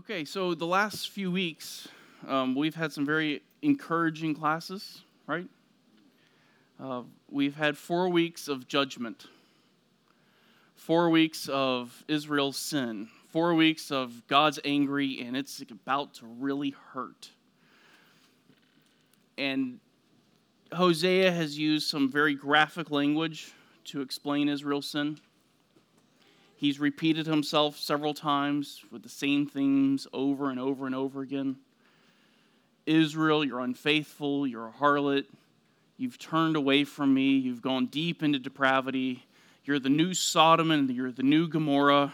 Okay, so the last few weeks, um, we've had some very encouraging classes, right? Uh, we've had four weeks of judgment, four weeks of Israel's sin, four weeks of God's angry, and it's about to really hurt. And Hosea has used some very graphic language to explain Israel's sin. He's repeated himself several times with the same themes over and over and over again. Israel, you're unfaithful, you're a harlot, you've turned away from me, you've gone deep into depravity, you're the new Sodom and you're the new Gomorrah.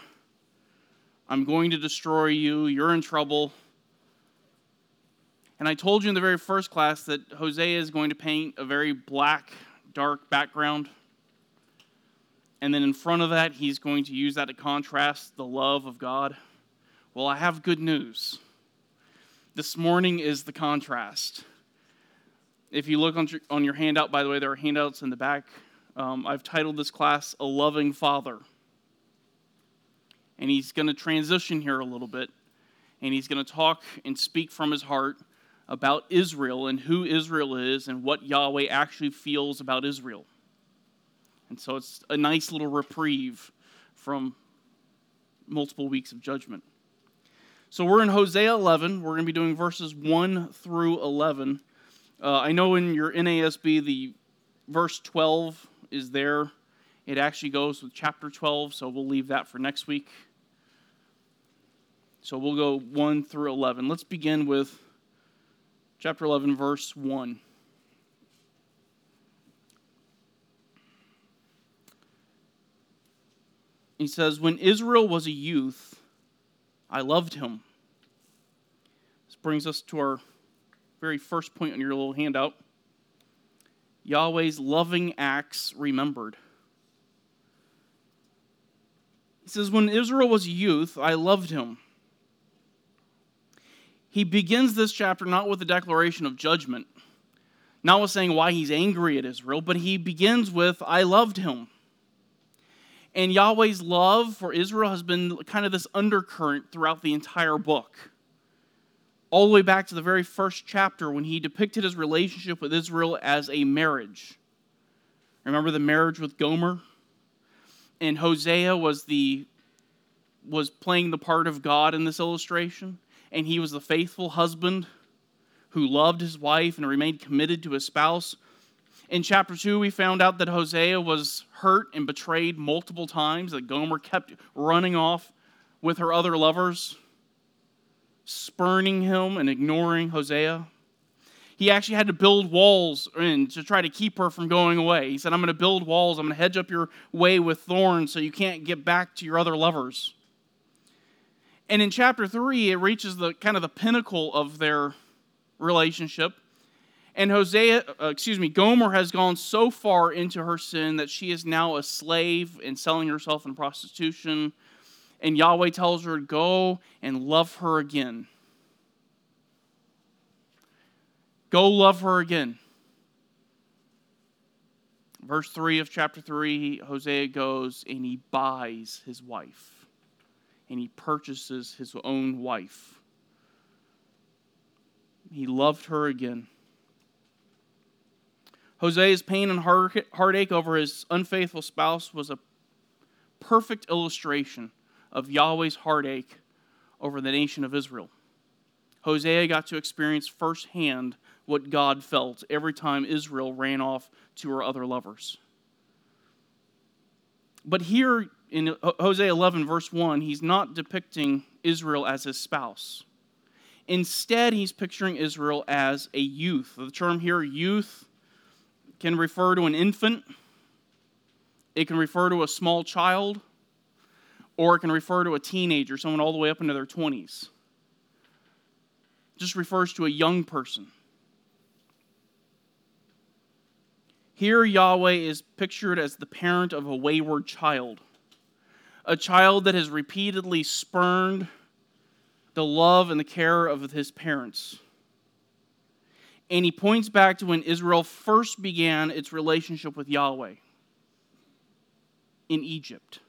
I'm going to destroy you, you're in trouble. And I told you in the very first class that Hosea is going to paint a very black, dark background and then in front of that, he's going to use that to contrast the love of God. Well, I have good news. This morning is the contrast. If you look on your, handout, by the way, there are handouts in the back. Um, I've titled this class A Loving Father. And he's going to transition here a little bit. And he's going to talk and speak from his heart about Israel and who Israel is and what Yahweh actually feels about Israel. And so it's a nice little reprieve from multiple weeks of judgment. So we're in Hosea 11. We're going to be doing verses 1 through 11. Uh, I know in your NASB, the verse 12 is there. It actually goes with chapter 12, so we'll leave that for next week. So we'll go 1 through 11. Let's begin with chapter 11, verse 1. He says, When Israel was a youth, I loved him. This brings us to our very first point on your little handout Yahweh's loving acts remembered. He says, When Israel was a youth, I loved him. He begins this chapter not with a declaration of judgment, not with saying why he's angry at Israel, but he begins with, I loved him. And Yahweh's love for Israel has been kind of this undercurrent throughout the entire book. All the way back to the very first chapter when he depicted his relationship with Israel as a marriage. Remember the marriage with Gomer? And Hosea was the was playing the part of God in this illustration, and he was the faithful husband who loved his wife and remained committed to his spouse in chapter 2, we found out that Hosea was hurt and betrayed multiple times, that Gomer kept running off with her other lovers, spurning him and ignoring Hosea. He actually had to build walls in to try to keep her from going away. He said, I'm going to build walls. I'm going to hedge up your way with thorns so you can't get back to your other lovers. And in chapter 3, it reaches the kind of the pinnacle of their relationship and Hosea, uh, excuse me, Gomer has gone so far into her sin that she is now a slave and selling herself in prostitution. And Yahweh tells her, Go and love her again. Go love her again. Verse 3 of chapter 3, Hosea goes and he buys his wife, and he purchases his own wife. He loved her again. Hosea's pain and heartache over his unfaithful spouse was a perfect illustration of Yahweh's heartache over the nation of Israel. Hosea got to experience firsthand what God felt every time Israel ran off to her other lovers. But here in Hosea 11, verse 1, he's not depicting Israel as his spouse. Instead, he's picturing Israel as a youth. The term here, youth, can refer to an infant, it can refer to a small child, or it can refer to a teenager, someone all the way up into their 20s. It just refers to a young person. Here, Yahweh is pictured as the parent of a wayward child, a child that has repeatedly spurned the love and the care of his parents and he points back to when Israel first began its relationship with Yahweh in Egypt.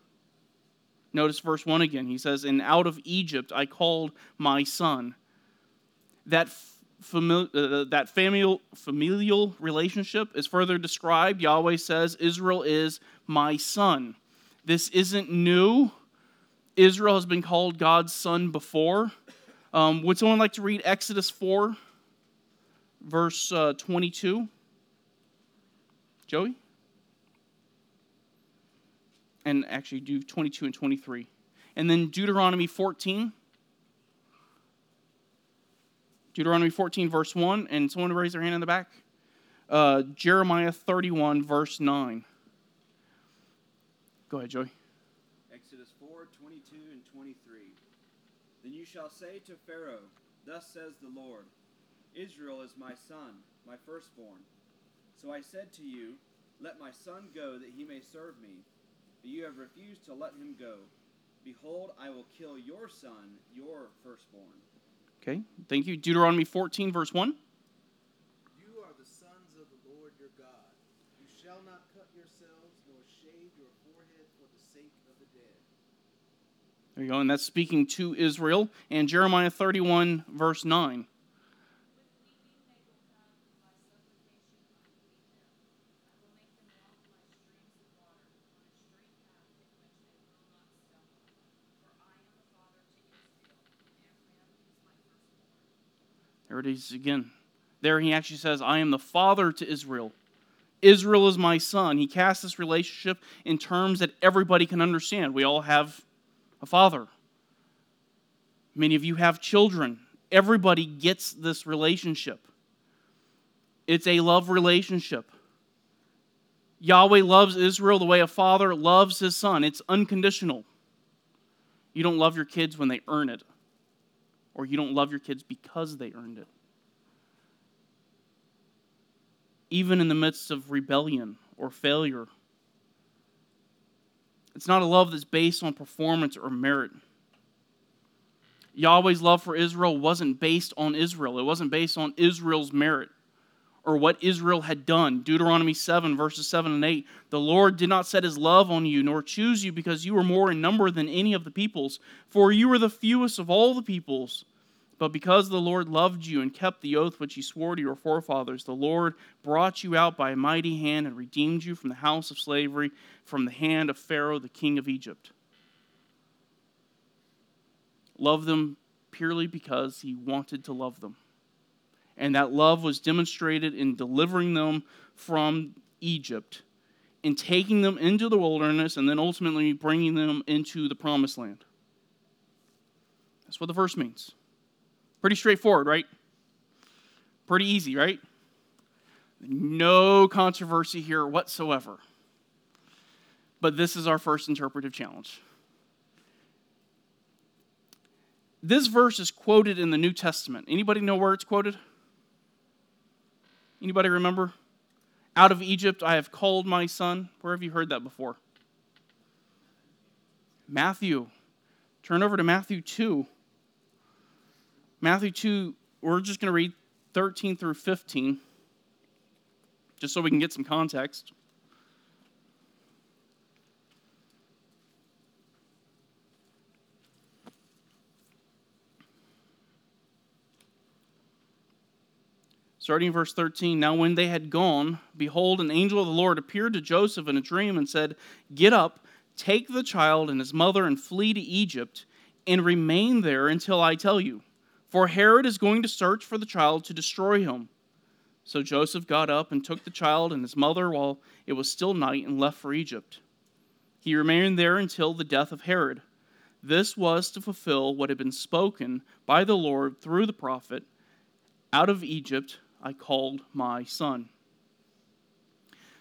Notice verse 1 again. He says, And out of Egypt I called my son. That, famili- uh, that familial, familial relationship is further described. Yahweh says, Israel is my son. This isn't new. Israel has been called God's son before. Um, would someone like to read Exodus 4, verse uh, 22? Joey? And actually, do 22 and 23. And then Deuteronomy 14. Deuteronomy 14, verse 1. And someone raise their hand in the back. Uh, Jeremiah 31, verse 9. Go ahead, Joey. Exodus 4 22 and 23. Then you shall say to Pharaoh, Thus says the Lord, Israel is my son, my firstborn. So I said to you, Let my son go that he may serve me. But you have refused to let him go. Behold, I will kill your son, your firstborn. Okay, thank you. Deuteronomy 14, verse 1. You are the sons of the Lord your God. You shall not cut yourselves nor shave your forehead for the sake of the dead. There you go, and that's speaking to Israel. And Jeremiah 31, verse 9. There it is again. There he actually says, I am the father to Israel. Israel is my son. He casts this relationship in terms that everybody can understand. We all have a father. Many of you have children. Everybody gets this relationship. It's a love relationship. Yahweh loves Israel the way a father loves his son. It's unconditional. You don't love your kids when they earn it, or you don't love your kids because they earned it. Even in the midst of rebellion or failure, it's not a love that's based on performance or merit. Yahweh's love for Israel wasn't based on Israel, it wasn't based on Israel's merit or what Israel had done. Deuteronomy 7, verses 7 and 8. The Lord did not set his love on you, nor choose you, because you were more in number than any of the peoples, for you were the fewest of all the peoples. But because the Lord loved you and kept the oath which he swore to your forefathers, the Lord brought you out by a mighty hand and redeemed you from the house of slavery, from the hand of Pharaoh, the king of Egypt. Love them purely because he wanted to love them. And that love was demonstrated in delivering them from Egypt, in taking them into the wilderness, and then ultimately bringing them into the promised land. That's what the verse means. Pretty straightforward, right? Pretty easy, right? No controversy here whatsoever. But this is our first interpretive challenge. This verse is quoted in the New Testament. Anybody know where it's quoted? Anybody remember? Out of Egypt I have called my son. Where have you heard that before? Matthew. Turn over to Matthew 2. Matthew 2, we're just going to read 13 through 15, just so we can get some context. Starting in verse 13, now when they had gone, behold, an angel of the Lord appeared to Joseph in a dream and said, Get up, take the child and his mother, and flee to Egypt, and remain there until I tell you. For Herod is going to search for the child to destroy him. So Joseph got up and took the child and his mother while it was still night and left for Egypt. He remained there until the death of Herod. This was to fulfill what had been spoken by the Lord through the prophet Out of Egypt I called my son.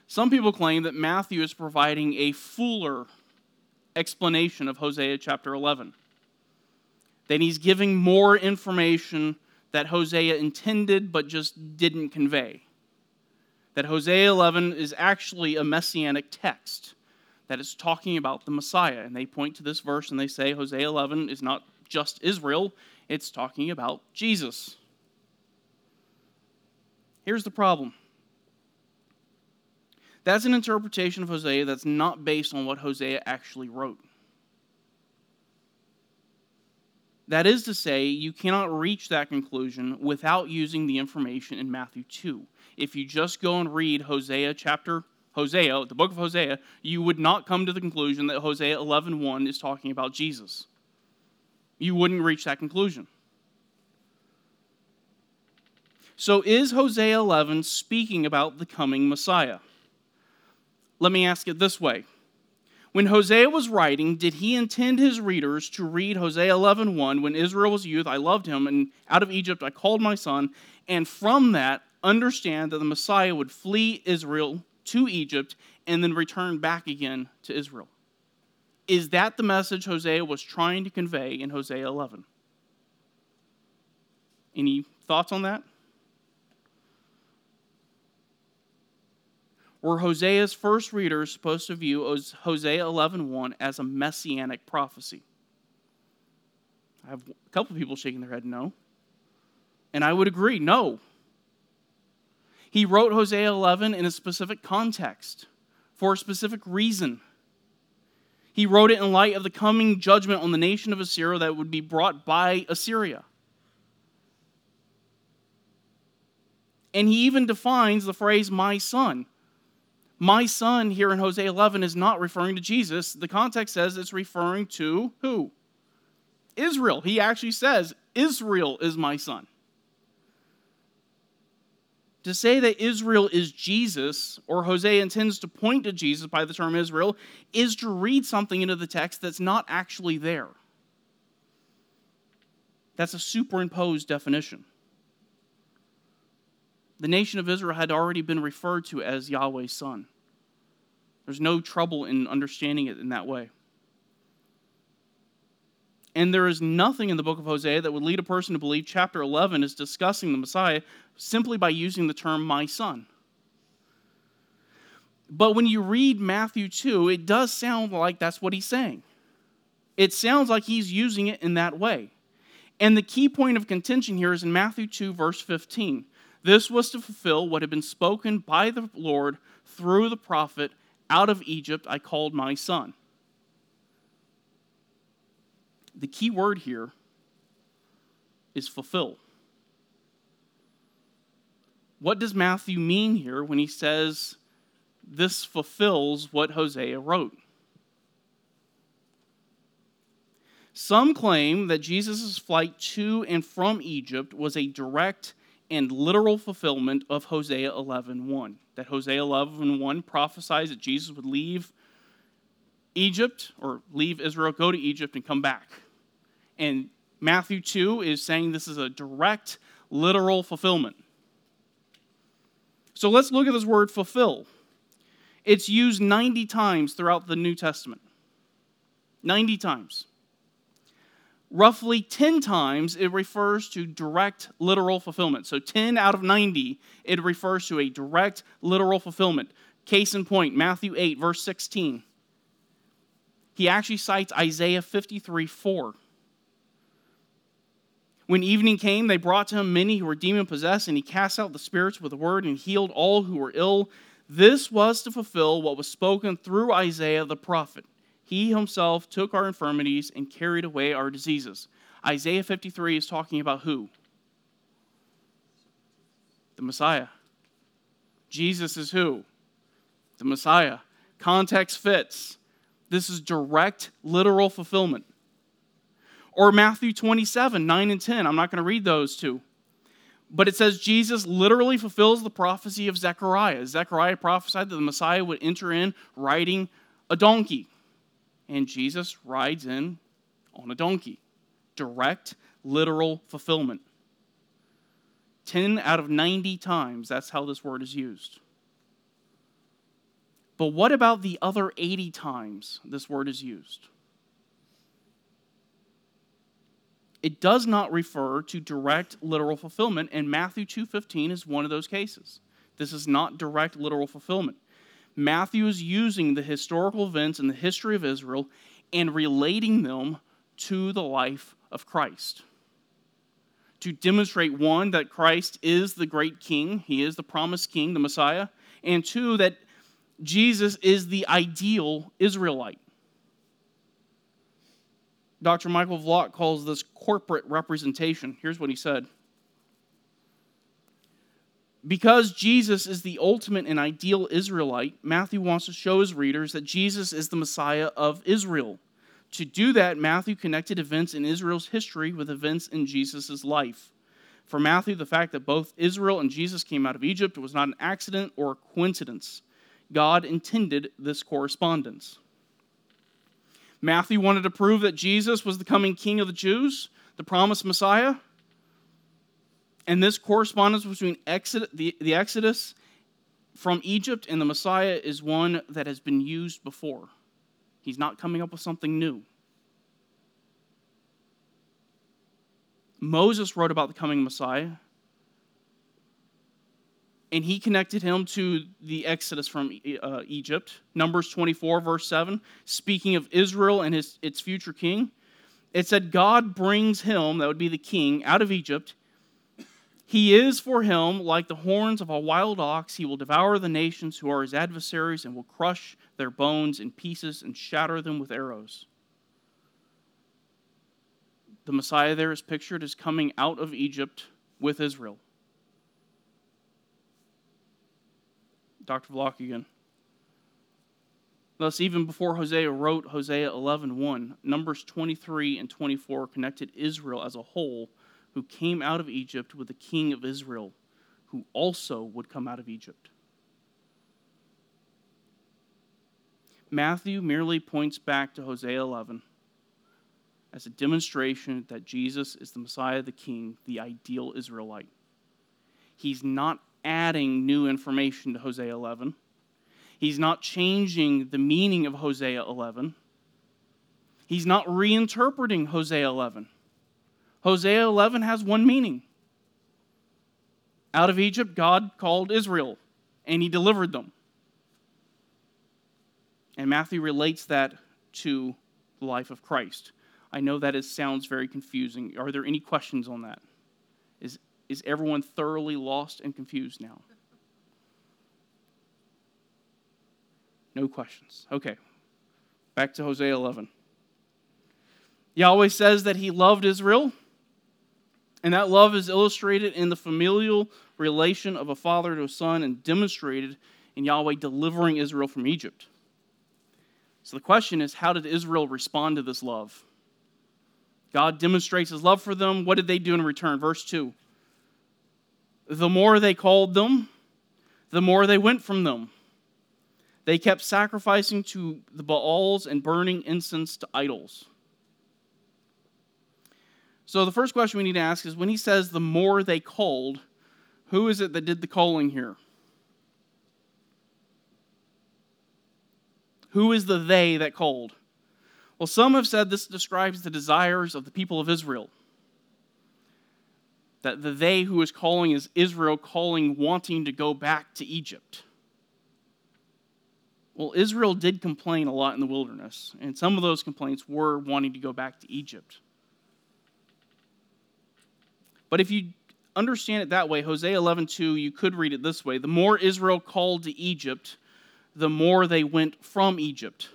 Some people claim that Matthew is providing a fuller explanation of Hosea chapter 11. That he's giving more information that Hosea intended but just didn't convey. That Hosea 11 is actually a messianic text that is talking about the Messiah. And they point to this verse and they say Hosea 11 is not just Israel, it's talking about Jesus. Here's the problem that's an interpretation of Hosea that's not based on what Hosea actually wrote. That is to say, you cannot reach that conclusion without using the information in Matthew 2. If you just go and read Hosea chapter Hosea, the book of Hosea, you would not come to the conclusion that Hosea 11:1 is talking about Jesus. You wouldn't reach that conclusion. So is Hosea 11 speaking about the coming Messiah? Let me ask it this way. When Hosea was writing, did he intend his readers to read Hosea 11:1 when Israel was youth, I loved him and out of Egypt I called my son, and from that understand that the Messiah would flee Israel to Egypt and then return back again to Israel? Is that the message Hosea was trying to convey in Hosea 11? Any thoughts on that? Were Hosea's first readers supposed to view Hosea 11:1 as a messianic prophecy? I have a couple of people shaking their head no. And I would agree, no. He wrote Hosea 11 in a specific context for a specific reason. He wrote it in light of the coming judgment on the nation of Assyria that would be brought by Assyria. And he even defines the phrase, my son. My son here in Hosea 11 is not referring to Jesus. The context says it's referring to who? Israel. He actually says, Israel is my son. To say that Israel is Jesus, or Hosea intends to point to Jesus by the term Israel, is to read something into the text that's not actually there. That's a superimposed definition. The nation of Israel had already been referred to as Yahweh's son. There's no trouble in understanding it in that way. And there is nothing in the book of Hosea that would lead a person to believe chapter 11 is discussing the Messiah simply by using the term my son. But when you read Matthew 2, it does sound like that's what he's saying. It sounds like he's using it in that way. And the key point of contention here is in Matthew 2, verse 15. This was to fulfill what had been spoken by the Lord through the prophet Out of Egypt I called my son the key word here is fulfill. What does Matthew mean here when he says this fulfills what Hosea wrote? Some claim that Jesus' flight to and from Egypt was a direct and literal fulfillment of Hosea 11:1. That Hosea 11:1 prophesies that Jesus would leave Egypt or leave Israel, go to Egypt and come back. And Matthew 2 is saying this is a direct, literal fulfillment. So let's look at this word fulfill. It's used 90 times throughout the New Testament. 90 times. Roughly 10 times it refers to direct, literal fulfillment. So 10 out of 90, it refers to a direct, literal fulfillment. Case in point, Matthew 8, verse 16. He actually cites Isaiah 53 4. When evening came, they brought to him many who were demon possessed, and he cast out the spirits with a word and healed all who were ill. This was to fulfill what was spoken through Isaiah the prophet. He himself took our infirmities and carried away our diseases. Isaiah 53 is talking about who? The Messiah. Jesus is who? The Messiah. Context fits. This is direct, literal fulfillment. Or Matthew 27, 9 and 10. I'm not going to read those two. But it says Jesus literally fulfills the prophecy of Zechariah. Zechariah prophesied that the Messiah would enter in riding a donkey. And Jesus rides in on a donkey. Direct, literal fulfillment. 10 out of 90 times, that's how this word is used. But what about the other 80 times this word is used? it does not refer to direct literal fulfillment and Matthew 2:15 is one of those cases. This is not direct literal fulfillment. Matthew is using the historical events in the history of Israel and relating them to the life of Christ. To demonstrate one that Christ is the great king, he is the promised king, the Messiah, and two that Jesus is the ideal Israelite. Dr. Michael Vlach calls this corporate representation. Here's what he said Because Jesus is the ultimate and ideal Israelite, Matthew wants to show his readers that Jesus is the Messiah of Israel. To do that, Matthew connected events in Israel's history with events in Jesus' life. For Matthew, the fact that both Israel and Jesus came out of Egypt was not an accident or a coincidence. God intended this correspondence. Matthew wanted to prove that Jesus was the coming king of the Jews, the promised Messiah. And this correspondence between the, the Exodus from Egypt and the Messiah is one that has been used before. He's not coming up with something new. Moses wrote about the coming Messiah, and he connected him to the Exodus from uh, Egypt. Numbers 24, verse 7, speaking of Israel and his, its future king. It said, God brings him, that would be the king, out of Egypt. He is for him like the horns of a wild ox. He will devour the nations who are his adversaries and will crush their bones in pieces and shatter them with arrows. The Messiah there is pictured as coming out of Egypt with Israel. Dr. Vlach again. Thus, even before Hosea wrote Hosea 11.1, Numbers 23 and 24 connected Israel as a whole who came out of Egypt with the king of Israel, who also would come out of Egypt. Matthew merely points back to Hosea 11 as a demonstration that Jesus is the Messiah, the King, the ideal Israelite. He's not adding new information to Hosea 11. He's not changing the meaning of Hosea 11. He's not reinterpreting Hosea 11. Hosea 11 has one meaning. Out of Egypt, God called Israel, and he delivered them. And Matthew relates that to the life of Christ. I know that it sounds very confusing. Are there any questions on that? Is, is everyone thoroughly lost and confused now? No questions. Okay. Back to Hosea 11. Yahweh says that he loved Israel, and that love is illustrated in the familial relation of a father to a son and demonstrated in Yahweh delivering Israel from Egypt. So the question is how did Israel respond to this love? God demonstrates his love for them. What did they do in return? Verse 2 The more they called them, the more they went from them. They kept sacrificing to the Baals and burning incense to idols. So the first question we need to ask is when he says the more they called, who is it that did the calling here? Who is the they that called? Well, some have said this describes the desires of the people of Israel. That the they who is calling is Israel calling, wanting to go back to Egypt. Well, Israel did complain a lot in the wilderness, and some of those complaints were wanting to go back to Egypt. But if you understand it that way, Hosea 11:2, you could read it this way: the more Israel called to Egypt, the more they went from Egypt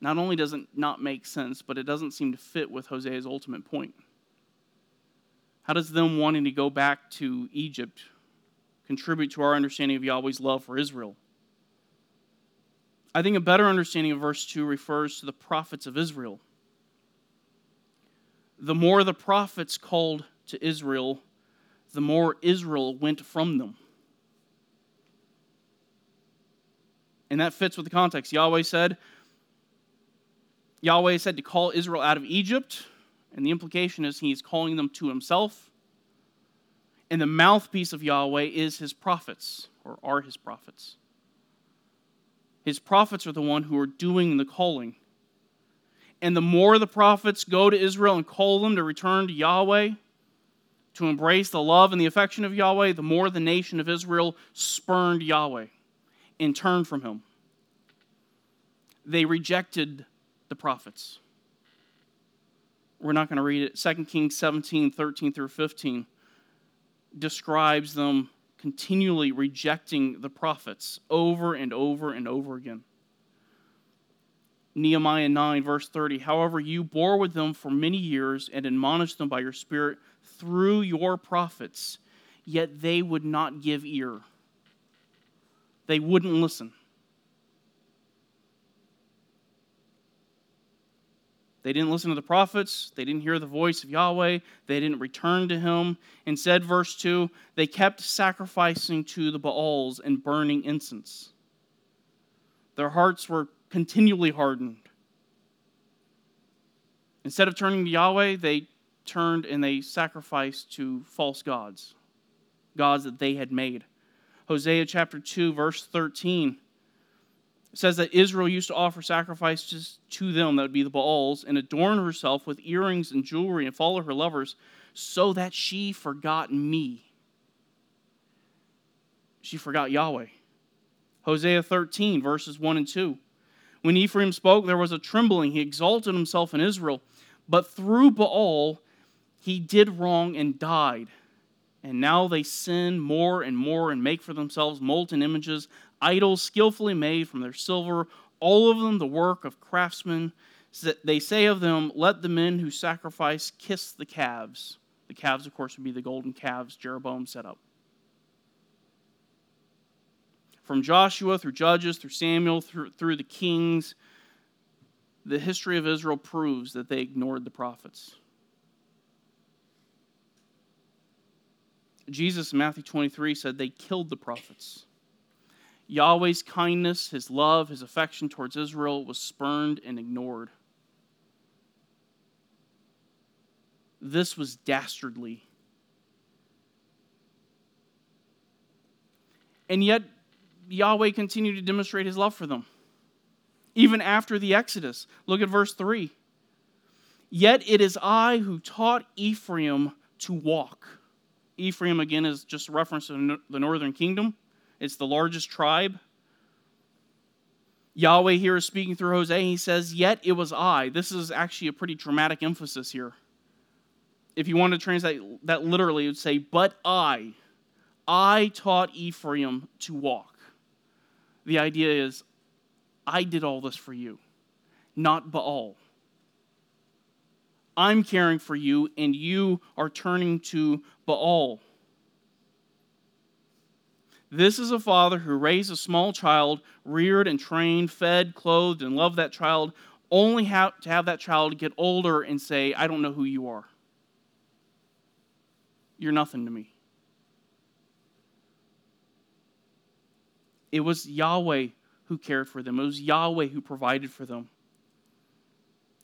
not only does it not make sense, but it doesn't seem to fit with Hosea's ultimate point. How does them wanting to go back to Egypt contribute to our understanding of Yahweh's love for Israel? I think a better understanding of verse 2 refers to the prophets of Israel. The more the prophets called to Israel, the more Israel went from them. And that fits with the context. Yahweh said, Yahweh said to call Israel out of Egypt, and the implication is he's calling them to himself. And the mouthpiece of Yahweh is his prophets, or are his prophets. His prophets are the one who are doing the calling. And the more the prophets go to Israel and call them to return to Yahweh, to embrace the love and the affection of Yahweh, the more the nation of Israel spurned Yahweh and turned from him. They rejected the prophets. We're not going to read it. 2 Kings 17, 13 through 15 describes them continually rejecting the prophets over and over and over again. Nehemiah 9, verse 30. However, you bore with them for many years and admonished them by your Spirit through your prophets, yet they would not give ear. They wouldn't listen. They didn't listen to the prophets. They didn't hear the voice of Yahweh. They didn't return to him. Instead, verse 2, they kept sacrificing to the Baals and burning incense. Their hearts were continually hardened. Instead of turning to Yahweh, they turned and they sacrificed to false gods, gods that they had made. Hosea chapter 2, verse 13 says that Israel used to offer sacrifices to them, that would be the Baals, and adorn herself with earrings and jewelry and follow her lovers, so that she forgot me. She forgot Yahweh. Hosea 13, verses 1 and 2. When Ephraim spoke, there was a trembling. He exalted himself in Israel, but through Baal, he did wrong and died. And now they sin more and more and make for themselves molten images, idols skillfully made from their silver, all of them the work of craftsmen. They say of them, Let the men who sacrifice kiss the calves. The calves, of course, would be the golden calves Jeroboam set up. From Joshua through Judges, through Samuel, through, through the kings, the history of Israel proves that they ignored the prophets. Jesus in Matthew 23 said they killed the prophets. Yahweh's kindness, his love, his affection towards Israel was spurned and ignored. This was dastardly. And yet, Yahweh continued to demonstrate his love for them. Even after the Exodus. Look at verse 3. Yet it is I who taught Ephraim to walk. Ephraim, again, is just a reference to the northern kingdom, it's the largest tribe. Yahweh here is speaking through Hosea. He says, Yet it was I. This is actually a pretty dramatic emphasis here. If you want to translate that literally, it would say, But I, I taught Ephraim to walk. The idea is, I did all this for you, not Baal. I'm caring for you, and you are turning to Baal. This is a father who raised a small child, reared and trained, fed, clothed, and loved that child, only have to have that child get older and say, I don't know who you are. You're nothing to me. It was Yahweh who cared for them. It was Yahweh who provided for them.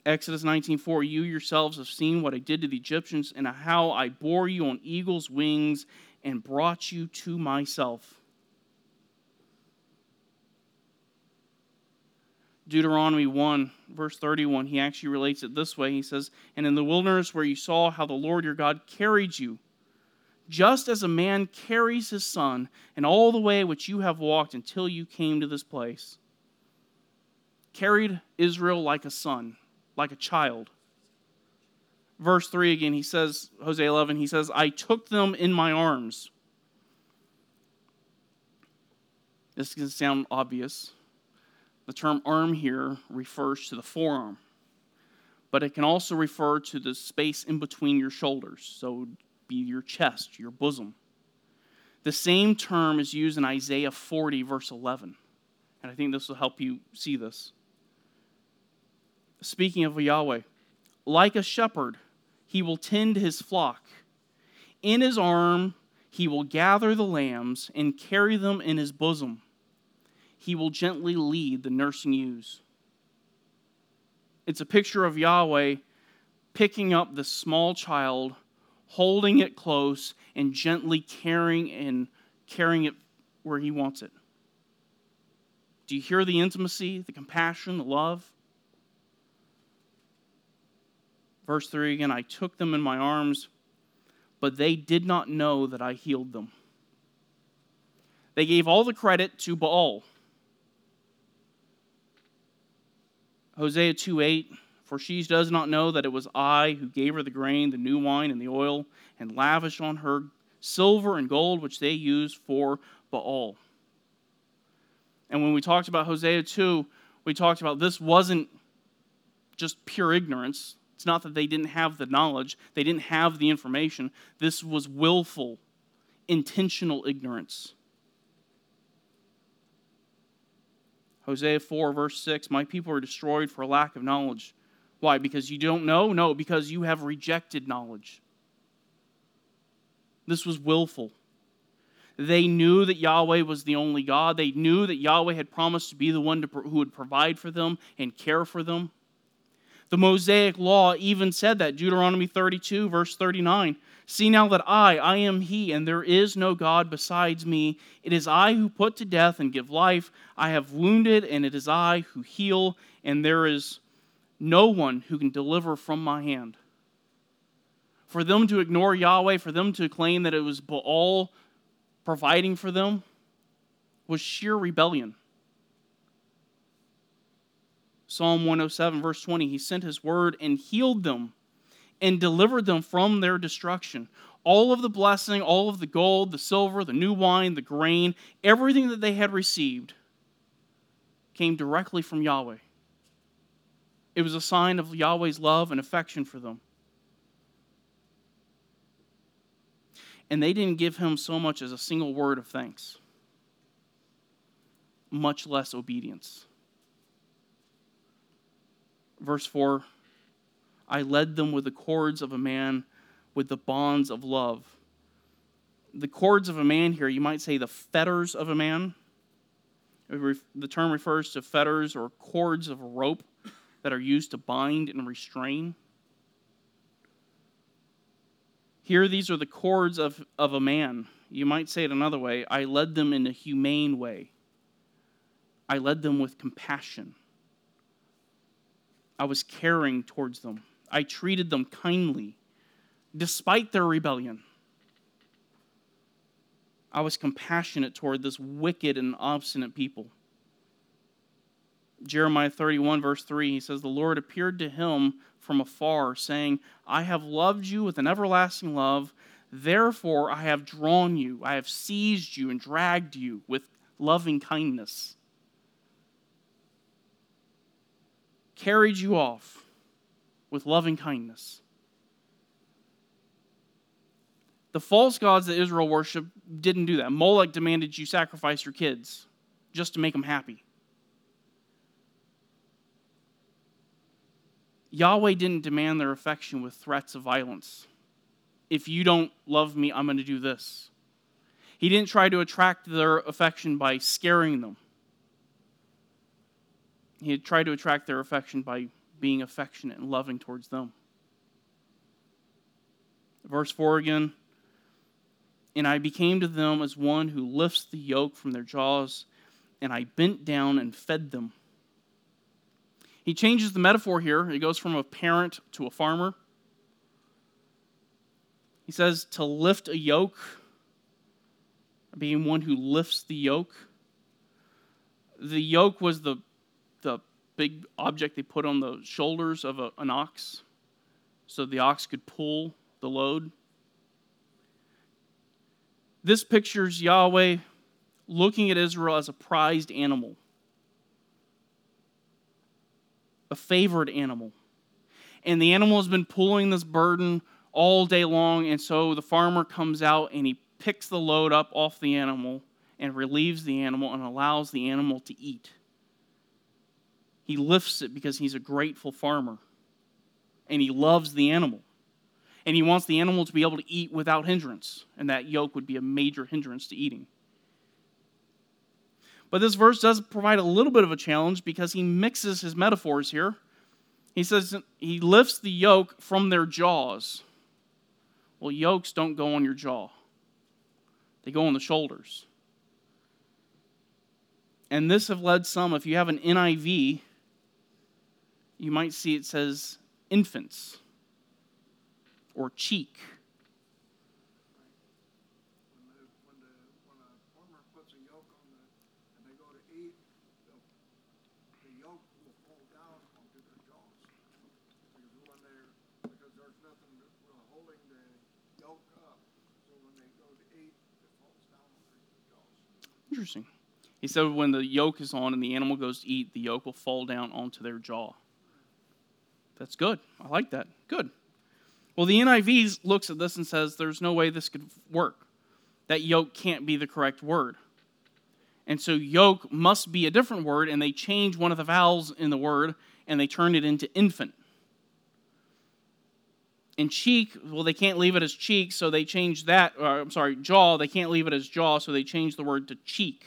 Exodus 19:4 You yourselves have seen what I did to the Egyptians and how I bore you on eagle's wings and brought you to myself. Deuteronomy 1, verse 31, he actually relates it this way. He says, And in the wilderness where you saw how the Lord your God carried you, just as a man carries his son, and all the way which you have walked until you came to this place. Carried Israel like a son, like a child. Verse 3 again, he says, Hosea 11, he says, I took them in my arms. This can sound obvious. The term arm here refers to the forearm, but it can also refer to the space in between your shoulders. So be your chest, your bosom. The same term is used in Isaiah 40, verse 11. And I think this will help you see this. Speaking of Yahweh, like a shepherd, he will tend his flock. In his arm, he will gather the lambs and carry them in his bosom. He will gently lead the nursing ewes. It's a picture of Yahweh picking up the small child holding it close and gently carrying and carrying it where he wants it. Do you hear the intimacy, the compassion, the love? Verse 3 again I took them in my arms, but they did not know that I healed them. They gave all the credit to Baal. Hosea 2 8 for she does not know that it was I who gave her the grain, the new wine, and the oil, and lavished on her silver and gold, which they used for Baal. And when we talked about Hosea 2, we talked about this wasn't just pure ignorance. It's not that they didn't have the knowledge, they didn't have the information. This was willful, intentional ignorance. Hosea 4, verse 6 My people are destroyed for lack of knowledge. Why? Because you don't know? No, because you have rejected knowledge. This was willful. They knew that Yahweh was the only God. They knew that Yahweh had promised to be the one to, who would provide for them and care for them. The Mosaic law even said that. Deuteronomy 32, verse 39. See now that I, I am He, and there is no God besides me. It is I who put to death and give life. I have wounded, and it is I who heal, and there is no one who can deliver from my hand. For them to ignore Yahweh, for them to claim that it was Baal providing for them, was sheer rebellion. Psalm 107, verse 20, He sent His word and healed them and delivered them from their destruction. All of the blessing, all of the gold, the silver, the new wine, the grain, everything that they had received came directly from Yahweh. It was a sign of Yahweh's love and affection for them. And they didn't give him so much as a single word of thanks, much less obedience. Verse 4 I led them with the cords of a man, with the bonds of love. The cords of a man here, you might say the fetters of a man. The term refers to fetters or cords of rope that are used to bind and restrain. Here, these are the cords of, of a man. You might say it another way I led them in a humane way, I led them with compassion. I was caring towards them. I treated them kindly, despite their rebellion. I was compassionate toward this wicked and obstinate people. Jeremiah 31, verse 3, he says, The Lord appeared to him from afar, saying, I have loved you with an everlasting love. Therefore, I have drawn you, I have seized you and dragged you with loving kindness, carried you off with loving kindness. The false gods that Israel worshiped didn't do that. Molech demanded you sacrifice your kids just to make them happy. Yahweh didn't demand their affection with threats of violence. If you don't love me, I'm going to do this. He didn't try to attract their affection by scaring them. He tried to attract their affection by being affectionate and loving towards them. Verse 4 again And I became to them as one who lifts the yoke from their jaws, and I bent down and fed them. He changes the metaphor here. He goes from a parent to a farmer. He says to lift a yoke, being one who lifts the yoke. The yoke was the, the big object they put on the shoulders of a, an ox so the ox could pull the load. This pictures Yahweh looking at Israel as a prized animal favored animal. And the animal has been pulling this burden all day long, and so the farmer comes out and he picks the load up off the animal and relieves the animal and allows the animal to eat. He lifts it because he's a grateful farmer and he loves the animal. And he wants the animal to be able to eat without hindrance, and that yoke would be a major hindrance to eating. But this verse does provide a little bit of a challenge because he mixes his metaphors here. He says he lifts the yoke from their jaws. Well, yokes don't go on your jaw, they go on the shoulders. And this have led some, if you have an NIV, you might see it says infants or cheek. Interesting. He said when the yoke is on and the animal goes to eat, the yoke will fall down onto their jaw. That's good. I like that. Good. Well, the NIV looks at this and says there's no way this could work. That yoke can't be the correct word. And so yoke must be a different word, and they change one of the vowels in the word and they turn it into infant. And cheek, well, they can't leave it as cheek, so they change that. Or, I'm sorry, jaw, they can't leave it as jaw, so they change the word to cheek.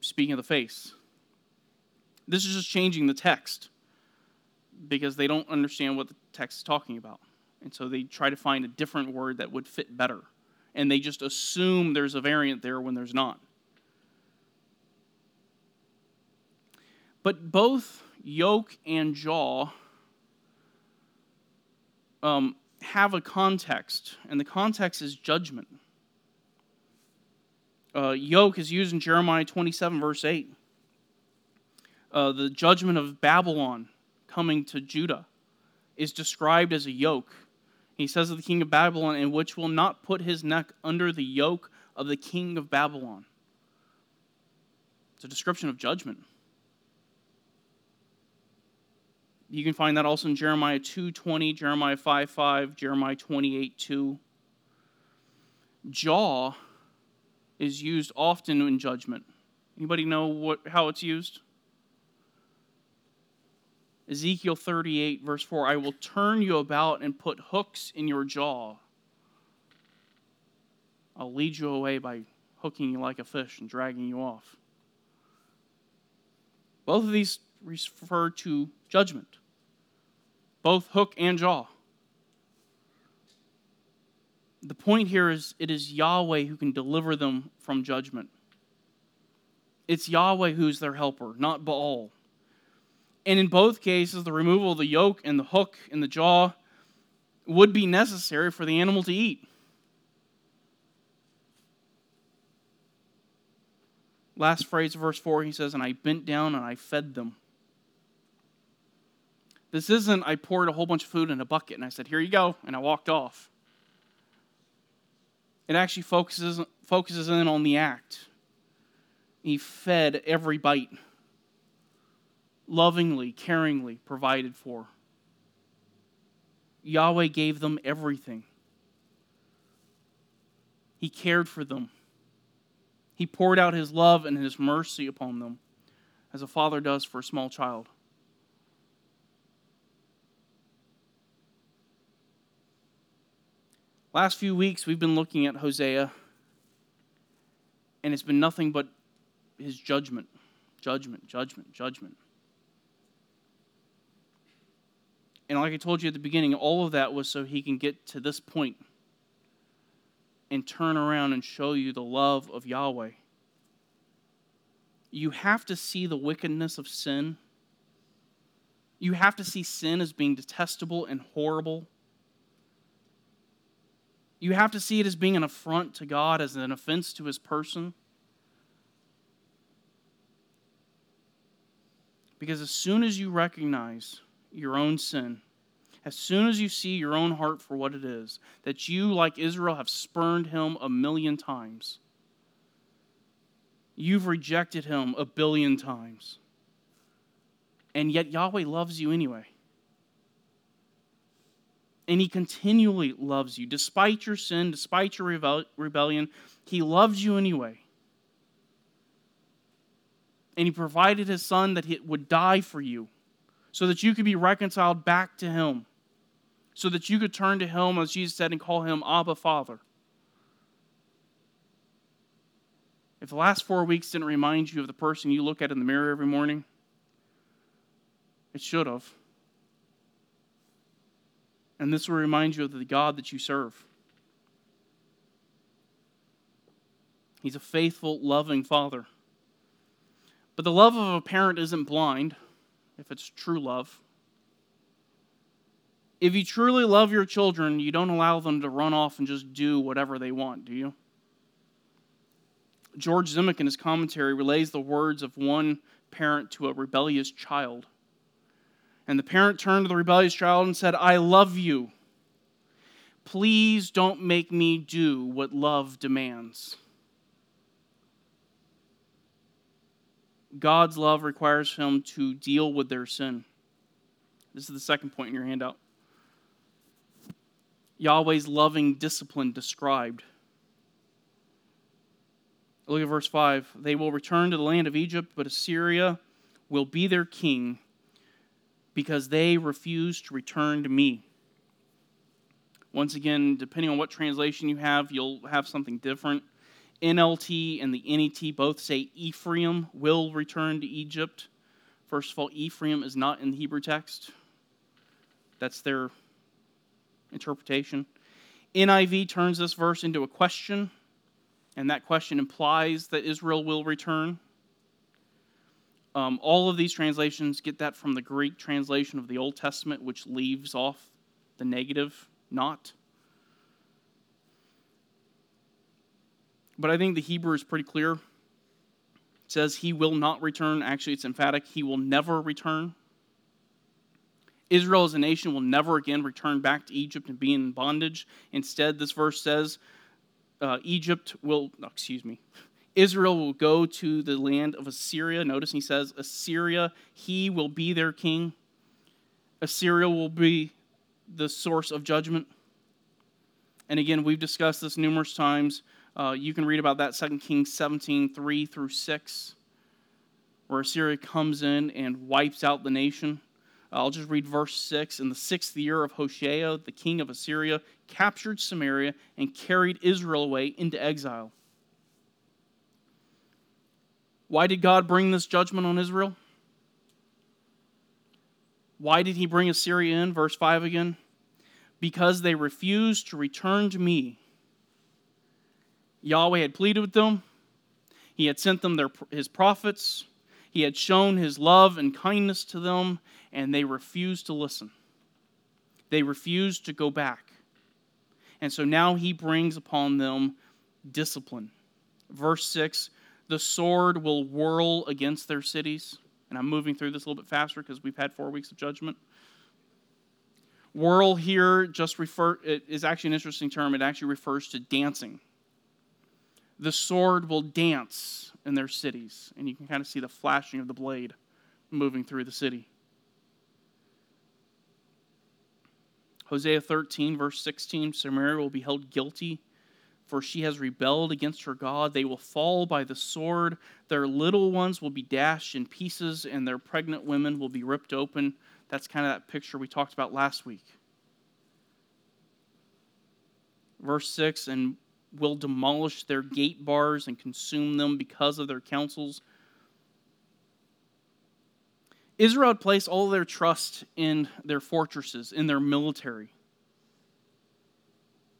Speaking of the face. This is just changing the text because they don't understand what the text is talking about. And so they try to find a different word that would fit better. And they just assume there's a variant there when there's not. But both yoke and jaw um, have a context, and the context is judgment. Uh, yoke is used in Jeremiah 27, verse 8. Uh, the judgment of Babylon coming to Judah is described as a yoke. He says of the king of Babylon, and which will not put his neck under the yoke of the king of Babylon. It's a description of judgment. You can find that also in Jeremiah 2:20, Jeremiah 5:5, Jeremiah 28:2. Jaw is used often in judgment. Anybody know what, how it's used? Ezekiel 38, verse 4 I will turn you about and put hooks in your jaw. I'll lead you away by hooking you like a fish and dragging you off. Both of these refer to judgment, both hook and jaw. The point here is it is Yahweh who can deliver them from judgment. It's Yahweh who's their helper, not Baal. And in both cases, the removal of the yoke and the hook and the jaw would be necessary for the animal to eat. Last phrase of verse 4, he says, And I bent down and I fed them. This isn't, I poured a whole bunch of food in a bucket and I said, Here you go, and I walked off. It actually focuses, focuses in on the act. He fed every bite lovingly, caringly provided for. Yahweh gave them everything. He cared for them. He poured out his love and his mercy upon them, as a father does for a small child. Last few weeks, we've been looking at Hosea, and it's been nothing but his judgment, judgment, judgment, judgment. And like I told you at the beginning, all of that was so he can get to this point and turn around and show you the love of Yahweh. You have to see the wickedness of sin. You have to see sin as being detestable and horrible. You have to see it as being an affront to God, as an offense to his person. Because as soon as you recognize your own sin, as soon as you see your own heart for what it is, that you, like Israel, have spurned him a million times, you've rejected him a billion times, and yet Yahweh loves you anyway. And he continually loves you. Despite your sin, despite your rebellion, he loves you anyway and he provided his son that he would die for you so that you could be reconciled back to him, so that you could turn to him, as Jesus said, and call him Abba Father. If the last four weeks didn't remind you of the person you look at in the mirror every morning, it should have. And this will remind you of the God that you serve. He's a faithful, loving Father. But the love of a parent isn't blind if it's true love. If you truly love your children, you don't allow them to run off and just do whatever they want, do you? George Zemek in his commentary relays the words of one parent to a rebellious child. And the parent turned to the rebellious child and said, I love you. Please don't make me do what love demands. God's love requires him to deal with their sin. This is the second point in your handout. Yahweh's loving discipline described. Look at verse 5. They will return to the land of Egypt, but Assyria will be their king because they refuse to return to me. Once again, depending on what translation you have, you'll have something different. NLT and the NET both say Ephraim will return to Egypt. First of all, Ephraim is not in the Hebrew text. That's their interpretation. NIV turns this verse into a question, and that question implies that Israel will return. Um, all of these translations get that from the Greek translation of the Old Testament, which leaves off the negative, not. But I think the Hebrew is pretty clear. It says he will not return. Actually, it's emphatic. He will never return. Israel as a nation will never again return back to Egypt and be in bondage. Instead, this verse says uh, Egypt will, excuse me, Israel will go to the land of Assyria. Notice he says, Assyria, he will be their king. Assyria will be the source of judgment. And again, we've discussed this numerous times. Uh, you can read about that 2 Kings 17 3 through 6, where Assyria comes in and wipes out the nation. I'll just read verse 6. In the sixth year of Hoshea, the king of Assyria captured Samaria and carried Israel away into exile. Why did God bring this judgment on Israel? Why did he bring Assyria in? Verse 5 again. Because they refused to return to me Yahweh had pleaded with them. He had sent them their, his prophets. He had shown his love and kindness to them, and they refused to listen. They refused to go back. And so now he brings upon them discipline. Verse 6 the sword will whirl against their cities. And I'm moving through this a little bit faster because we've had four weeks of judgment. Whirl here just refer it is actually an interesting term. It actually refers to dancing the sword will dance in their cities. And you can kind of see the flashing of the blade moving through the city. Hosea 13, verse 16 Samaria will be held guilty, for she has rebelled against her God. They will fall by the sword. Their little ones will be dashed in pieces, and their pregnant women will be ripped open. That's kind of that picture we talked about last week. Verse 6 And will demolish their gate bars and consume them because of their counsels. Israel had placed all their trust in their fortresses, in their military.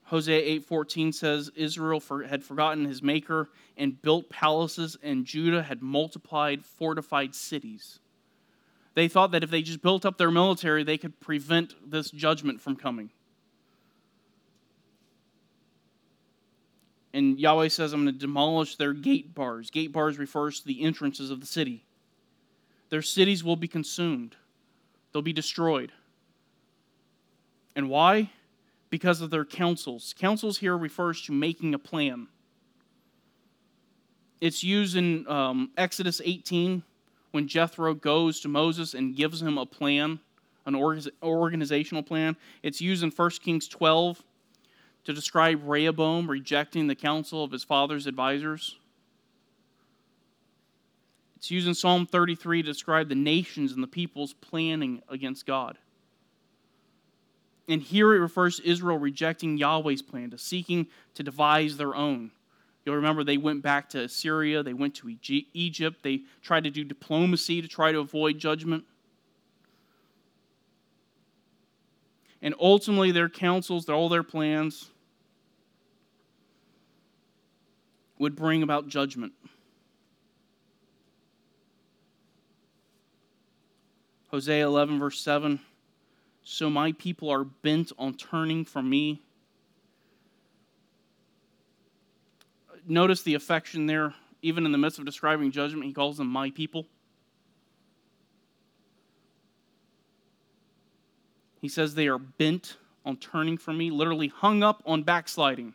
Hosea 8:14 says Israel had forgotten his maker and built palaces and Judah had multiplied fortified cities. They thought that if they just built up their military they could prevent this judgment from coming. And Yahweh says, I'm going to demolish their gate bars. Gate bars refers to the entrances of the city. Their cities will be consumed, they'll be destroyed. And why? Because of their counsels. Counsels here refers to making a plan. It's used in um, Exodus 18 when Jethro goes to Moses and gives him a plan, an organizational plan. It's used in 1 Kings 12 to describe Rehoboam rejecting the counsel of his father's advisors. It's used in Psalm 33 to describe the nations and the peoples planning against God. And here it refers to Israel rejecting Yahweh's plan, to seeking to devise their own. You'll remember they went back to Syria, they went to Egypt, they tried to do diplomacy to try to avoid judgment. And ultimately, their counsels, all their plans, would bring about judgment. Hosea 11, verse 7 So my people are bent on turning from me. Notice the affection there. Even in the midst of describing judgment, he calls them my people. He says they are bent on turning from me, literally hung up on backsliding.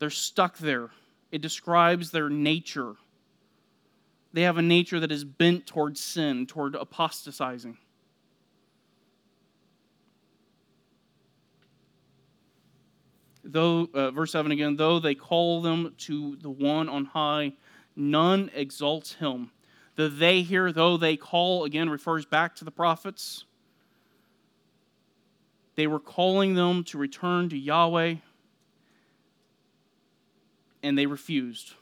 They're stuck there. It describes their nature. They have a nature that is bent toward sin, toward apostatizing. Though uh, verse 7 again though they call them to the one on high none exalts him. The they here though they call again refers back to the prophets. They were calling them to return to yahweh and they refused.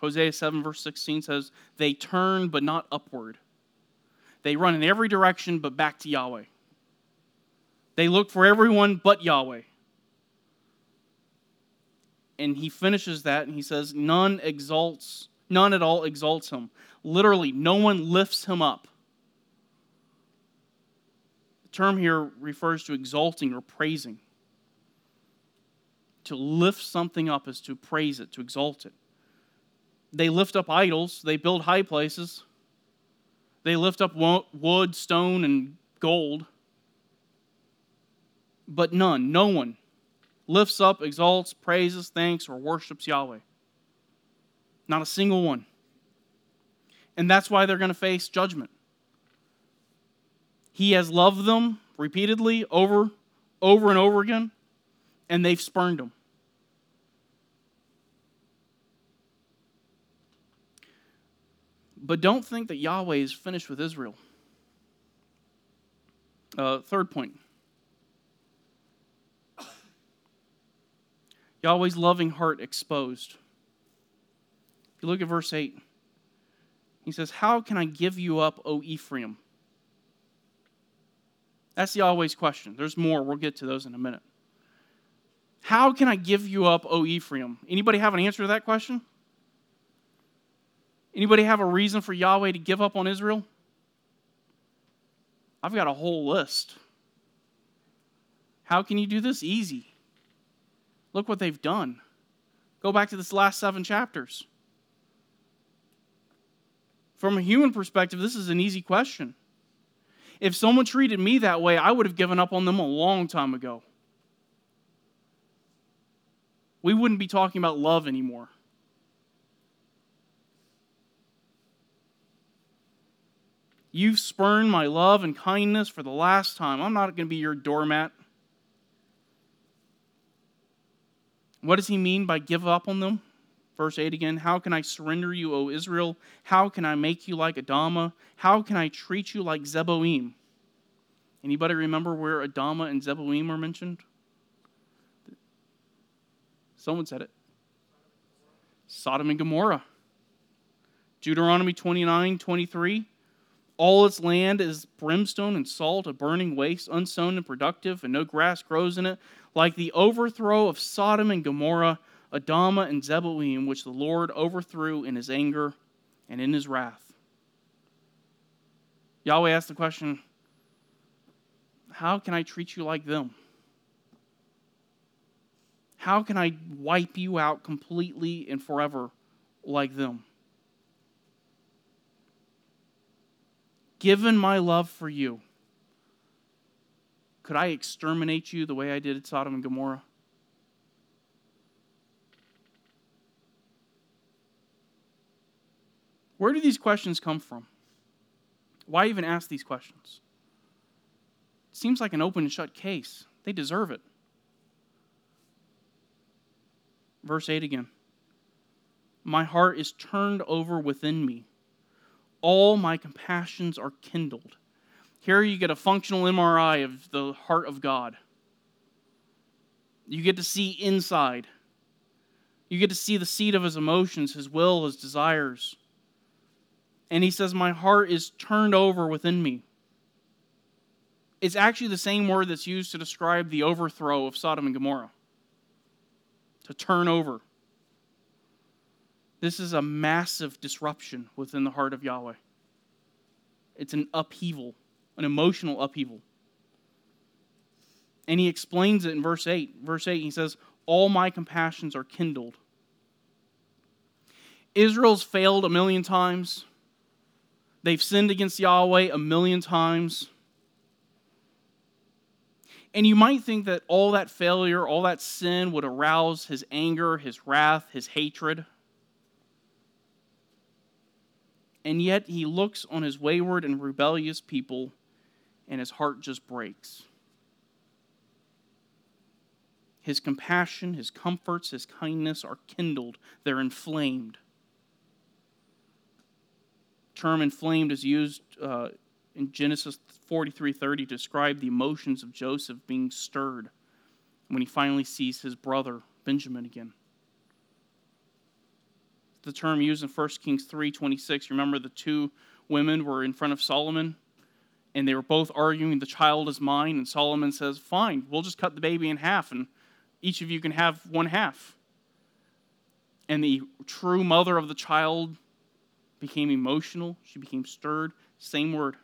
Hosea 7 verse 16 says they turn but not upward. They run in every direction but back to yahweh. They look for everyone but yahweh and he finishes that and he says, None exalts, none at all exalts him. Literally, no one lifts him up. The term here refers to exalting or praising. To lift something up is to praise it, to exalt it. They lift up idols, they build high places, they lift up wood, stone, and gold. But none, no one lifts up, exalts, praises, thanks, or worships Yahweh. Not a single one. And that's why they're going to face judgment. He has loved them repeatedly over, over and over again, and they've spurned him. But don't think that Yahweh is finished with Israel. Uh, third point Yahweh's loving heart exposed. If you look at verse 8, he says, How can I give you up, O Ephraim? That's the Yahweh's question. There's more. We'll get to those in a minute. How can I give you up, O Ephraim? Anybody have an answer to that question? Anybody have a reason for Yahweh to give up on Israel? I've got a whole list. How can you do this? Easy. Look what they've done. Go back to this last seven chapters. From a human perspective, this is an easy question. If someone treated me that way, I would have given up on them a long time ago. We wouldn't be talking about love anymore. You've spurned my love and kindness for the last time. I'm not going to be your doormat. What does he mean by give up on them? Verse 8 again How can I surrender you, O Israel? How can I make you like Adama? How can I treat you like Zeboim? Anybody remember where Adama and Zeboim are mentioned? Someone said it. Sodom and Gomorrah. Deuteronomy 29 23. All its land is brimstone and salt, a burning waste, unsown and productive, and no grass grows in it like the overthrow of Sodom and Gomorrah, Adamah and Zeboim, which the Lord overthrew in his anger and in his wrath. Yahweh asked the question How can I treat you like them? How can I wipe you out completely and forever like them? Given my love for you, could I exterminate you the way I did at Sodom and Gomorrah? Where do these questions come from? Why even ask these questions? It seems like an open and shut case. They deserve it. Verse 8 again. My heart is turned over within me. All my compassions are kindled. Here you get a functional MRI of the heart of God. You get to see inside. You get to see the seat of his emotions, his will, his desires. And he says, My heart is turned over within me. It's actually the same word that's used to describe the overthrow of Sodom and Gomorrah to turn over. This is a massive disruption within the heart of Yahweh. It's an upheaval an emotional upheaval. And he explains it in verse 8. Verse 8, he says, All my compassions are kindled. Israel's failed a million times. They've sinned against Yahweh a million times. And you might think that all that failure, all that sin would arouse his anger, his wrath, his hatred. And yet he looks on his wayward and rebellious people and his heart just breaks. His compassion, his comforts, his kindness are kindled, they're inflamed. Term inflamed is used uh, in Genesis 43:30 to describe the emotions of Joseph being stirred when he finally sees his brother Benjamin again. The term used in 1 Kings 3:26, remember the two women were in front of Solomon and they were both arguing the child is mine and Solomon says, "Fine, we'll just cut the baby in half and each of you can have one half." And the true mother of the child became emotional, she became stirred, same word.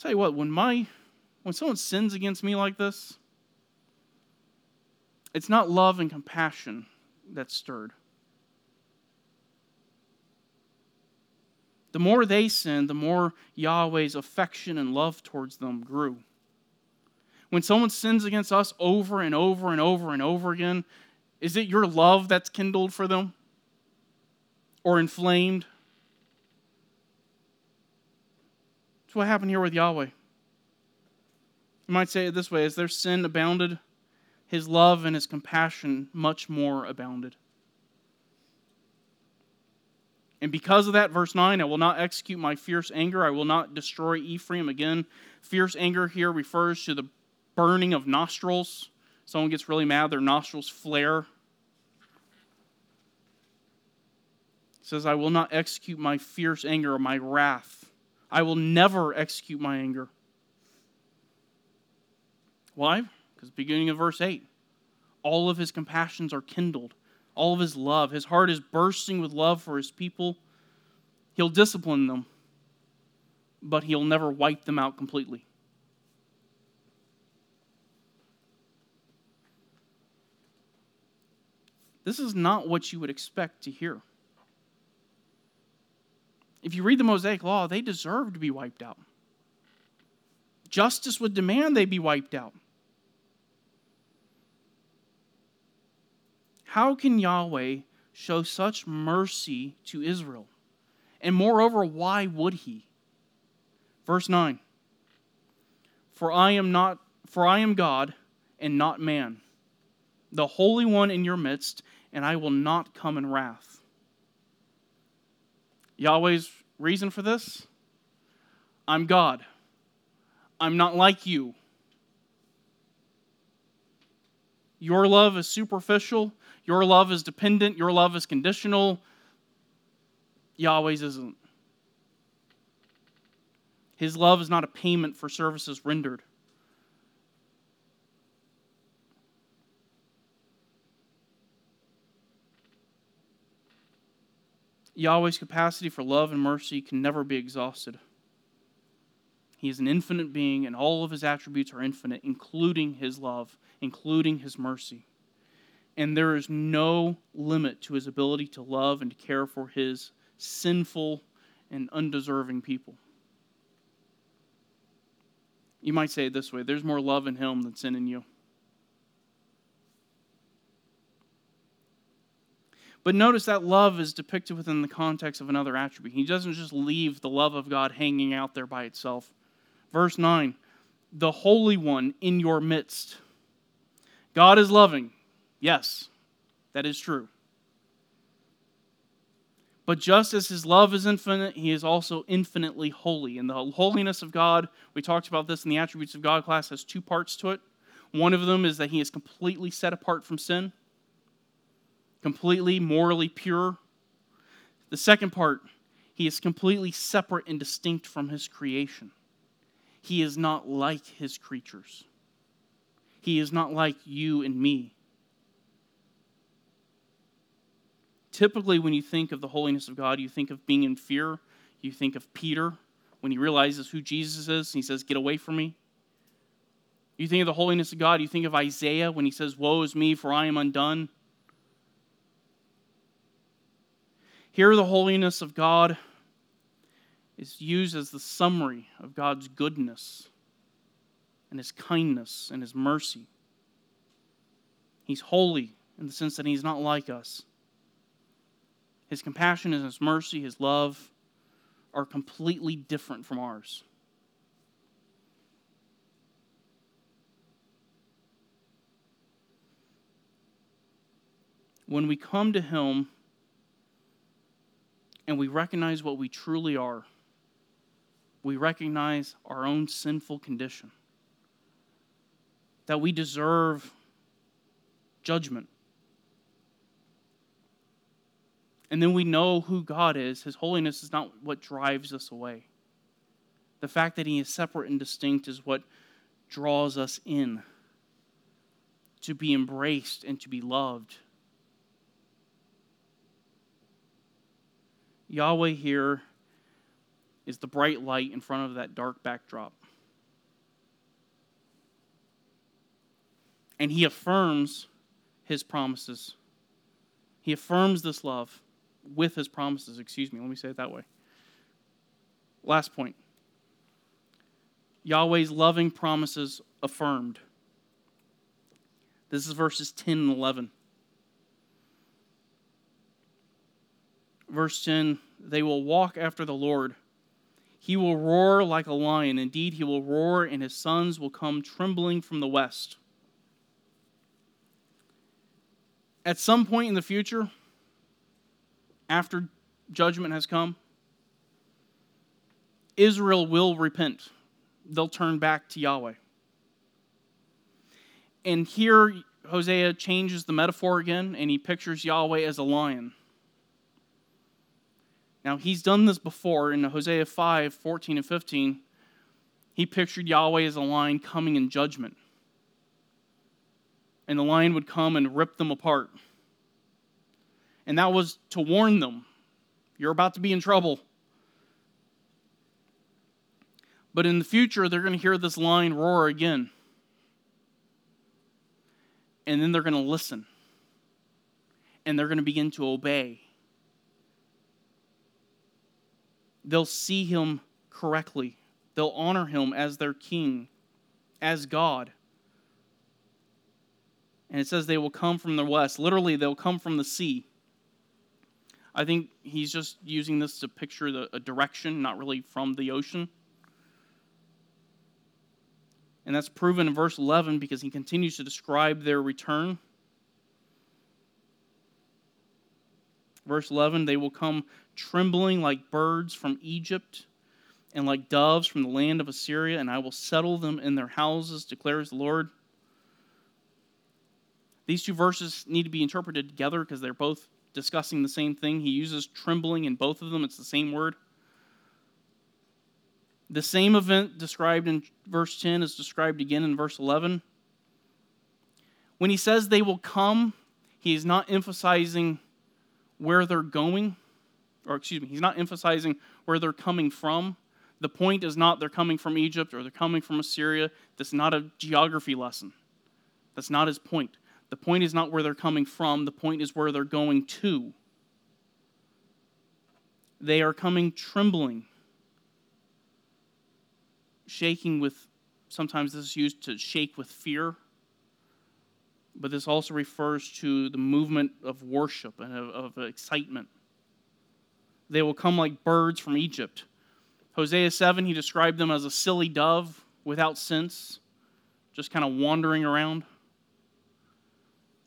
tell you what, when my when someone sins against me like this, it's not love and compassion that's stirred. The more they sinned, the more Yahweh's affection and love towards them grew. When someone sins against us over and over and over and over again, is it your love that's kindled for them or inflamed? That's what happened here with Yahweh. You might say it this way as their sin abounded, his love and his compassion much more abounded. And because of that, verse 9, I will not execute my fierce anger. I will not destroy Ephraim. Again, fierce anger here refers to the burning of nostrils. Someone gets really mad, their nostrils flare. Says, I will not execute my fierce anger or my wrath. I will never execute my anger. Why? Because beginning of verse 8, all of his compassions are kindled, all of his love. His heart is bursting with love for his people. He'll discipline them, but he'll never wipe them out completely. This is not what you would expect to hear. If you read the Mosaic Law, they deserve to be wiped out. Justice would demand they be wiped out. How can Yahweh show such mercy to Israel? And moreover, why would he? Verse 9 For I am not for I am God and not man, the Holy One in your midst, and I will not come in wrath. Yahweh's reason for this? I'm God. I'm not like you. Your love is superficial. Your love is dependent. Your love is conditional. Yahweh's isn't. His love is not a payment for services rendered. Yahweh's capacity for love and mercy can never be exhausted. He is an infinite being, and all of his attributes are infinite, including his love, including his mercy. And there is no limit to his ability to love and to care for his sinful and undeserving people. You might say it this way there's more love in him than sin in you. But notice that love is depicted within the context of another attribute. He doesn't just leave the love of God hanging out there by itself. Verse 9 the Holy One in your midst. God is loving. Yes, that is true. But just as his love is infinite, he is also infinitely holy. And the holiness of God, we talked about this in the attributes of God class, has two parts to it. One of them is that he is completely set apart from sin completely morally pure. The second part, he is completely separate and distinct from his creation. He is not like his creatures. He is not like you and me. Typically, when you think of the holiness of God, you think of being in fear. You think of Peter when he realizes who Jesus is and he says, Get away from me. You think of the holiness of God, you think of Isaiah when he says, Woe is me, for I am undone. Here, the holiness of God is used as the summary of God's goodness and his kindness and his mercy. He's holy in the sense that he's not like us. His compassion and his mercy, his love are completely different from ours. When we come to him and we recognize what we truly are, we recognize our own sinful condition, that we deserve judgment. And then we know who God is. His holiness is not what drives us away. The fact that He is separate and distinct is what draws us in to be embraced and to be loved. Yahweh here is the bright light in front of that dark backdrop. And he affirms his promises. He affirms this love with his promises. Excuse me, let me say it that way. Last point Yahweh's loving promises affirmed. This is verses 10 and 11. Verse 10 They will walk after the Lord. He will roar like a lion. Indeed, he will roar, and his sons will come trembling from the west. At some point in the future, after judgment has come, Israel will repent. They'll turn back to Yahweh. And here, Hosea changes the metaphor again, and he pictures Yahweh as a lion. Now, he's done this before in Hosea 5 14 and 15. He pictured Yahweh as a lion coming in judgment. And the lion would come and rip them apart. And that was to warn them you're about to be in trouble. But in the future, they're going to hear this lion roar again. And then they're going to listen. And they're going to begin to obey they'll see him correctly. They'll honor him as their king, as God. And it says they will come from the west. Literally, they'll come from the sea. I think he's just using this to picture the, a direction, not really from the ocean. And that's proven in verse 11 because he continues to describe their return. Verse 11 they will come trembling like birds from Egypt and like doves from the land of Assyria, and I will settle them in their houses, declares the Lord. These two verses need to be interpreted together because they're both discussing the same thing. He uses trembling in both of them, it's the same word. The same event described in verse 10 is described again in verse 11. When he says they will come, he is not emphasizing where they're going, or excuse me, he's not emphasizing where they're coming from. The point is not they're coming from Egypt or they're coming from Assyria. That's not a geography lesson. That's not his point. The point is not where they're coming from, the point is where they're going to. They are coming trembling, shaking with, sometimes this is used to shake with fear but this also refers to the movement of worship and of, of, excitement. They will come like birds from Egypt. Hosea 7, he described them as a silly dove without sense, just kind of wandering around.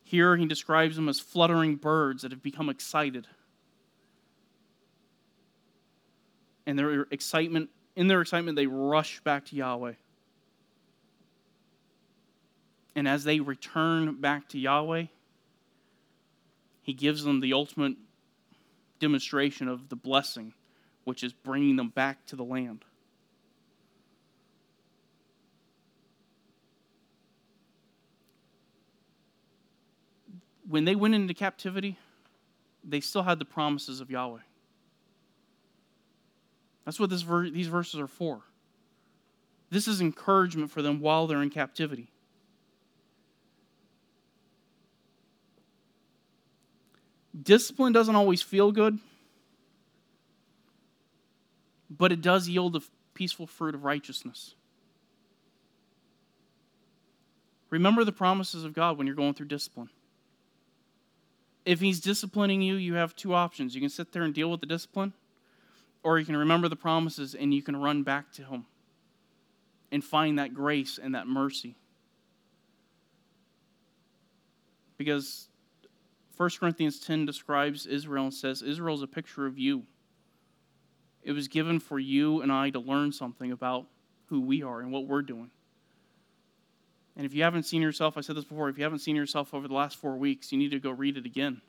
Here, he describes them as fluttering birds that have become excited. And their excitement, in their excitement, they rush back to Yahweh. And as they return back to Yahweh, He gives them the ultimate demonstration of the blessing, which is bringing them back to the land. When they went into captivity, they still had the promises of Yahweh. That's what ver- these verses are for. This is encouragement for them while they're in captivity. Discipline doesn't always feel good, but it does yield the peaceful fruit of righteousness. Remember the promises of God when you're going through discipline. If He's disciplining you, you have two options. You can sit there and deal with the discipline, or you can remember the promises and you can run back to Him and find that grace and that mercy. Because 1 Corinthians 10 describes Israel and says, Israel is a picture of you. It was given for you and I to learn something about who we are and what we're doing. And if you haven't seen yourself, I said this before, if you haven't seen yourself over the last four weeks, you need to go read it again.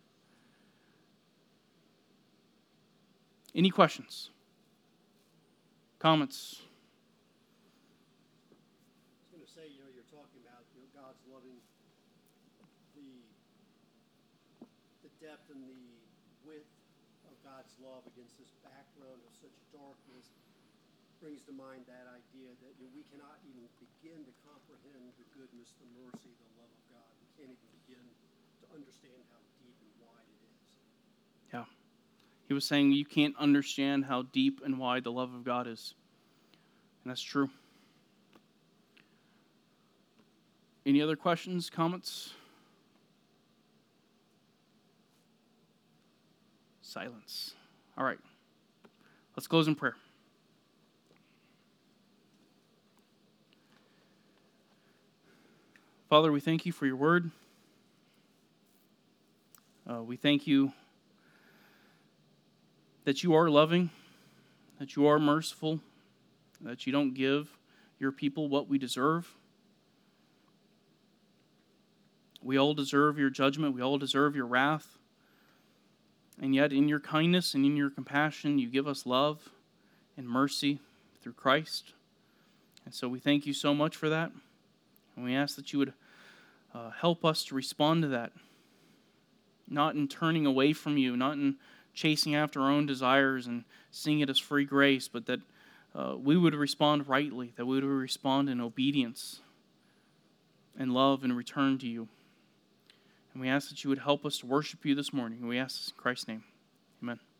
Any questions? Comments? I was going to say, you know, you're talking about you know, God's loving the the depth and the width of God's love against this background of such darkness brings to mind that idea that you know, we cannot even begin to comprehend the goodness, the mercy, the love of God. We can't even begin to understand how deep and wide it is. Yeah. He was saying you can't understand how deep and wide the love of God is. And that's true. Any other questions, comments? Silence. All right. Let's close in prayer. Father, we thank you for your word. Uh, we thank you that you are loving, that you are merciful, that you don't give your people what we deserve. We all deserve your judgment, we all deserve your wrath. And yet, in your kindness and in your compassion, you give us love and mercy through Christ. And so we thank you so much for that. And we ask that you would uh, help us to respond to that, not in turning away from you, not in chasing after our own desires and seeing it as free grace, but that uh, we would respond rightly, that we would respond in obedience and love and return to you. And we ask that you would help us to worship you this morning. We ask this in Christ's name. Amen.